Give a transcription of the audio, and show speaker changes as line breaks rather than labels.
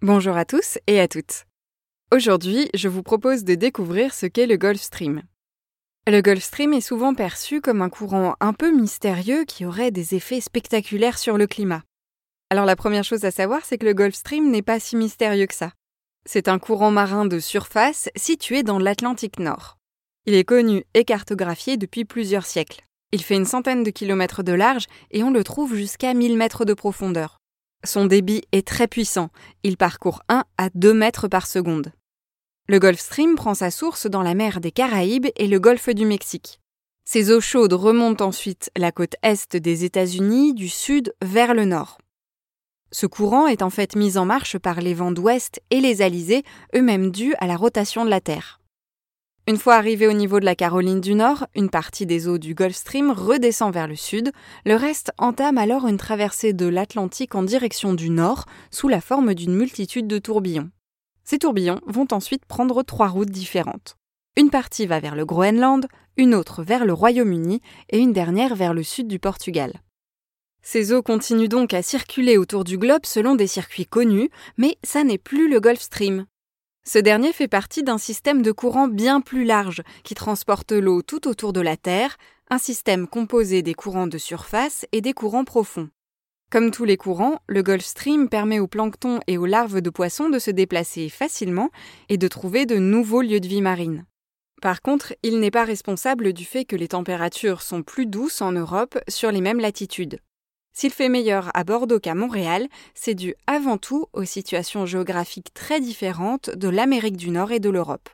Bonjour à tous et à toutes. Aujourd'hui, je vous propose de découvrir ce qu'est le Gulf Stream. Le Gulf Stream est souvent perçu comme un courant un peu mystérieux qui aurait des effets spectaculaires sur le climat. Alors la première chose à savoir, c'est que le Gulf Stream n'est pas si mystérieux que ça. C'est un courant marin de surface situé dans l'Atlantique Nord. Il est connu et cartographié depuis plusieurs siècles. Il fait une centaine de kilomètres de large et on le trouve jusqu'à 1000 mètres de profondeur. Son débit est très puissant, il parcourt 1 à 2 mètres par seconde. Le Gulf Stream prend sa source dans la mer des Caraïbes et le golfe du Mexique. Ces eaux chaudes remontent ensuite la côte est des États-Unis du sud vers le nord. Ce courant est en fait mis en marche par les vents d'ouest et les alizés, eux-mêmes dus à la rotation de la Terre. Une fois arrivé au niveau de la Caroline du Nord, une partie des eaux du Gulf Stream redescend vers le sud, le reste entame alors une traversée de l'Atlantique en direction du nord sous la forme d'une multitude de tourbillons. Ces tourbillons vont ensuite prendre trois routes différentes. Une partie va vers le Groenland, une autre vers le Royaume-Uni et une dernière vers le sud du Portugal. Ces eaux continuent donc à circuler autour du globe selon des circuits connus, mais ça n'est plus le Gulf Stream. Ce dernier fait partie d'un système de courant bien plus large qui transporte l'eau tout autour de la Terre, un système composé des courants de surface et des courants profonds. Comme tous les courants, le Gulf Stream permet au plancton et aux larves de poissons de se déplacer facilement et de trouver de nouveaux lieux de vie marine. Par contre, il n'est pas responsable du fait que les températures sont plus douces en Europe sur les mêmes latitudes. S'il fait meilleur à Bordeaux qu'à Montréal, c'est dû avant tout aux situations géographiques très différentes de l'Amérique du Nord et de l'Europe.